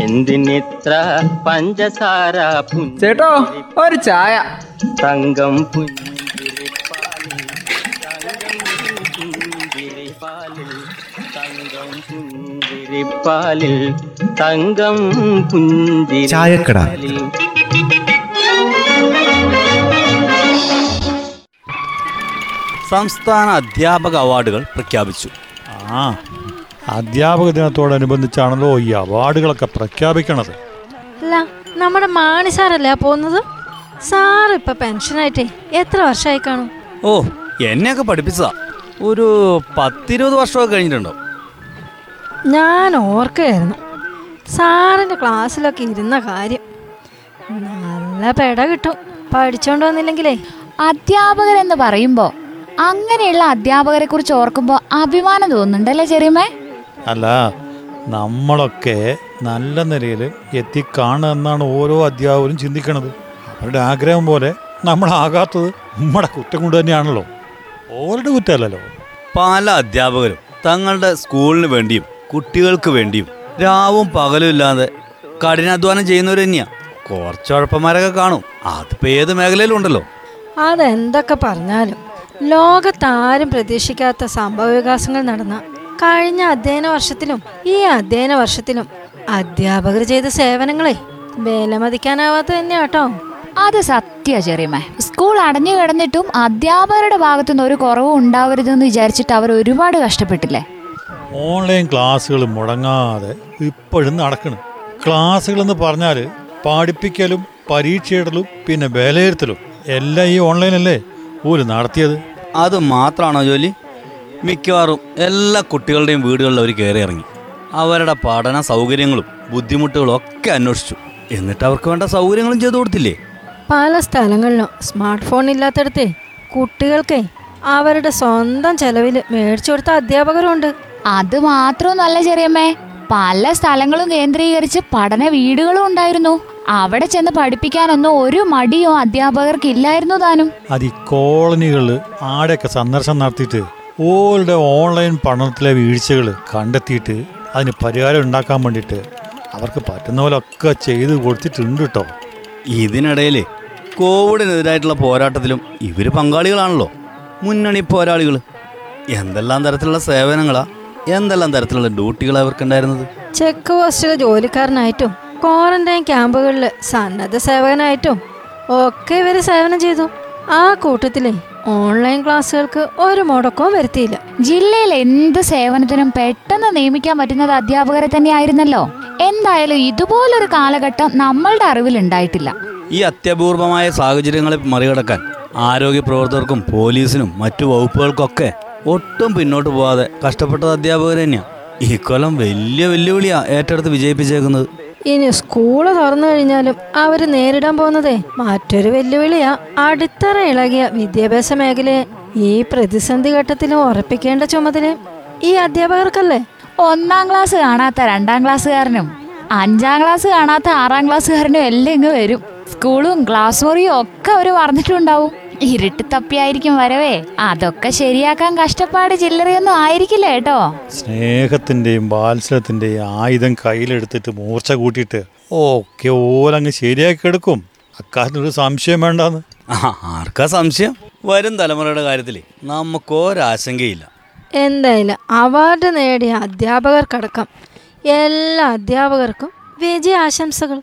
എന്തിനിത്ര പഞ്ചസാര ചേട്ടോ ഒരു ചായ. തങ്കം പുഞ്ചിരിപ്പാലിൽ തങ്കം പുഞ്ചിരിപ്പാലിൽ തങ്കം പുഞ്ചിരി തങ്കം ചായക്കട. സംസ്ഥാന അധ്യാപക അവാർഡുകൾ പ്രഖ്യാപിച്ചു. ആ. അധ്യാപക ദിനത്തോടനുബന്ധിച്ചാണല്ലോ ഈ അവാർഡുകളൊക്കെ പ്രഖ്യാപിക്കണത്. അല്ല നമ്മുടെ മാണി സാറല്ലേ പോകുന്നത്? സാർ ഇപ്പൊ പെൻഷനായിട്ടേ എത്ര വർഷമായി കാണും? ഓ എന്നെയൊക്കെ പഠിപ്പിച്ചതാ. ഒരു പത്തിരുപത് വർഷമൊക്കെ കഴിഞ്ഞിട്ടുണ്ടോ ഞാൻ ഓർക്കുകയായിരുന്നു. സാറിന്റെ ക്ലാസ്സിലൊക്കെ ഇരുന്ന കാര്യം. നല്ല പെട കിട്ടും. പഠിച്ചോണ്ട് വന്നില്ലെങ്കിലേ. അധ്യാപകരെന്ന് പറയുമ്പോ അങ്ങനെയുള്ള അധ്യാപകരെ കുറിച്ച് ഓർക്കുമ്പോൾ അഭിമാനം തോന്നുന്നുണ്ടല്ലേ ചെറിയമ്മേ? അല്ല നമ്മളൊക്കെ നല്ല നിലയിൽ എത്തിക്കാണുക എന്നാണ് ഓരോ അധ്യാപകരും ചിന്തിക്കണത്. അവരുടെ ആഗ്രഹം പോലെ നമ്മളാകാത്തത് നമ്മുടെ കുറ്റം കൊണ്ട് തന്നെയാണല്ലോ. ഓരുടെ കുറ്റമല്ലല്ലോ. പല അധ്യാപകരും തങ്ങളുടെ സ്കൂളിന് വേണ്ടിയും കുട്ടികൾക്ക് വേണ്ടിയും രാവും പകലും ഇല്ലാതെ കഠിനാധ്വാനം ചെയ്യുന്നവർ തന്നെയാ. കുറച്ച് ഉഴപ്പന്മാരൊക്കെ കാണും. അതിപ്പോ ഏത് മേഖലയിലും ഉണ്ടല്ലോ. അതെന്തൊക്കെ പറഞ്ഞാലും ലോകത്താരും പ്രതീക്ഷിക്കാത്ത സംഭവ വികാസങ്ങൾ നടന്ന കഴിഞ്ഞ അധ്യയന വർഷത്തിലും ഈ അധ്യയന വർഷത്തിലും അധ്യാപകർ ചെയ്ത സേവനങ്ങളെ വിലമതിക്കാനാവാത്ത തന്നെയാട്ടോ. അത് സത്യ ചെറിയമ്മേ സ്കൂൾ അടഞ്ഞു കിടന്നിട്ടും അധ്യാപകരുടെ ഭാഗത്തുനിന്ന് ഒരു കുറവും ഉണ്ടാവരുതെന്ന് വിചാരിച്ചിട്ട് അവർ ഒരുപാട് കഷ്ടപ്പെട്ടില്ലേ? ഓൺലൈൻ ക്ലാസ്സുകൾ മുടങ്ങാതെ ഇപ്പോഴും നടക്കണം. ക്ലാസ്സുകളെന്ന് പറഞ്ഞാൽ പഠിപ്പിക്കലും പരീക്ഷയിടലും പിന്നെ വിലയിരുത്തലും എല്ലാം ഈ ഓൺലൈനല്ലേ? ഒരു നടത്തിയത്. അത് മാത്രമാണോ ജോലി? മിക്കവാറും എല്ലാ കുട്ടികളുടെയും വീടുകളിൽ അവർ കയറി ഇറങ്ങി. അവരുടെ പഠന സൗകര്യങ്ങളും ബുദ്ധിമുട്ടുകളും ഒക്കെ അന്വേഷിച്ചു. എന്നിട്ട് അവർക്ക് വേണ്ട സൗകര്യങ്ങളും ചെയ്തു കൊടുത്തില്ലേ? പല സ്ഥലങ്ങളിലും സ്മാർട്ട് ഫോൺ ഇല്ലാത്തടത്തെ കുട്ടികൾക്ക് അവരുടെ സ്വന്തം ചെലവിൽ മേടിച്ചു കൊടുത്ത അധ്യാപകരുണ്ട്. അത് മാത്രമൊന്നല്ല ചെറിയമ്മേ പല സ്ഥലങ്ങളും കേന്ദ്രീകരിച്ച് പഠന വീടുകളും ഉണ്ടായിരുന്നു. അവിടെ ചെന്ന് പഠിപ്പിക്കാനൊന്നും ഒരു മടിയോ അധ്യാപകർക്ക് ഇല്ലായിരുന്നു താനും. അത് ഈ കോളനികളിൽ ആടെയൊക്കെ സന്ദർശനം നടത്തിയിട്ട് ഓരുടെ ഓൺലൈൻ പഠനത്തിലെ വീഴ്ചകൾ കണ്ടെത്തിയിട്ട് അതിന് പരിഹാരം ഉണ്ടാക്കാൻ വേണ്ടിയിട്ട് അവർക്ക് പറ്റുന്ന പോലെ ഒക്കെ ചെയ്ത് കൊടുത്തിട്ടുണ്ട് കേട്ടോ ഇതിനിടയിൽ കോവിഡിനെതിരായിട്ടുള്ള പോരാട്ടത്തിലും ഇവർ പങ്കാളികളാണല്ലോ. മുന്നണി പോരാളികൾ. എന്തെല്ലാം തരത്തിലുള്ള സേവനങ്ങളാ എന്തെല്ലാം തരത്തിലുള്ള ഡ്യൂട്ടികളാണ് അവർക്കുണ്ടായിരുന്നത് ചെക്ക് പോസ്റ്റിലെ ജോലിക്കാരനായിട്ടും ക്വാറന്റൈൻ ക്യാമ്പുകളിൽ സന്നദ്ധ സേവകനായിട്ടും ഒക്കെ ഇവർ സേവനം ചെയ്തു. ആ കൂട്ടത്തിലെ ഓൺലൈൻ ക്ലാസ്സുകൾക്ക് ഒരു മുടക്കവും വരുത്തിയില്ല. ജില്ലയിൽ എന്ത് സേവനത്തിനും പെട്ടെന്ന് നിയമിക്കാൻ പറ്റുന്നത് അധ്യാപകരെ തന്നെയായിരുന്നല്ലോ. എന്തായാലും ഇതുപോലൊരു കാലഘട്ടം നമ്മളുടെ അറിവിൽ ഉണ്ടായിട്ടില്ല. ഈ അത്യപൂർവമായ സാഹചര്യങ്ങളെ മറികടക്കാൻ ആരോഗ്യ പ്രവർത്തകർക്കും പോലീസിനും മറ്റു വകുപ്പുകൾക്കൊക്കെ ഒട്ടും പിന്നോട്ട് പോവാതെ കഷ്ടപ്പെട്ടത് അധ്യാപകർ തന്നെയാണ് ഈ കൊല്ലം വലിയ വെല്ലുവിളിയാണ് ഏറ്റെടുത്ത് വിജയിപ്പിച്ചേക്കുന്നത്. ഇനി സ്കൂൾ തുറന്നു കഴിഞ്ഞാലും അവർ നേരിടാൻ പോകുന്നതേ മറ്റൊരു വെല്ലുവിളിയാ അടിത്തറ ഇളകിയ വിദ്യാഭ്യാസ മേഖലയെ ഈ പ്രതിസന്ധി ഘട്ടത്തിലും ഉറപ്പിക്കേണ്ട ചുമതല ഈ അധ്യാപകർക്കല്ലേ? ഒന്നാം ക്ലാസ് കാണാത്ത രണ്ടാം ക്ലാസ്സുകാരനും അഞ്ചാം ക്ലാസ് കാണാത്ത ആറാം ക്ലാസ്സുകാരനും എല്ലാം ഇങ്ങ് വരും. സ്കൂളും ക്ലാസ് മുറിയും ഒക്കെ അവർ പറഞ്ഞിട്ടുണ്ടാവും. ഇരുട്ട് തപ്പിയായിരിക്കും വരവേ. അതൊക്കെ ശരിയാക്കാൻ കഷ്ടപ്പാട് ചില്ലറയൊന്നും ആയിരിക്കില്ല കേട്ടോ. സ്നേഹത്തിന്റെയും വാത്സല്യത്തിന്റെയും ആയുധം കയ്യിലെടുത്തിട്ട് മൂർച്ച കൂട്ടിയിട്ട് ഓക്കെ ഓലങ്ങ് ശരിയാക്കി എടുക്കും. അക്കാര്യത്തിനൊരു സംശയം വേണ്ടാന്ന്. ആർക്കാ സംശയം? വരും തലമുറയുടെ കാര്യത്തിൽ നമുക്കൊരാശങ്കയില്ല. എന്തായാലും അവാർഡ് നേടിയ അധ്യാപകർക്കടക്കം എല്ലാ അധ്യാപകർക്കും വിജയാശംസകൾ.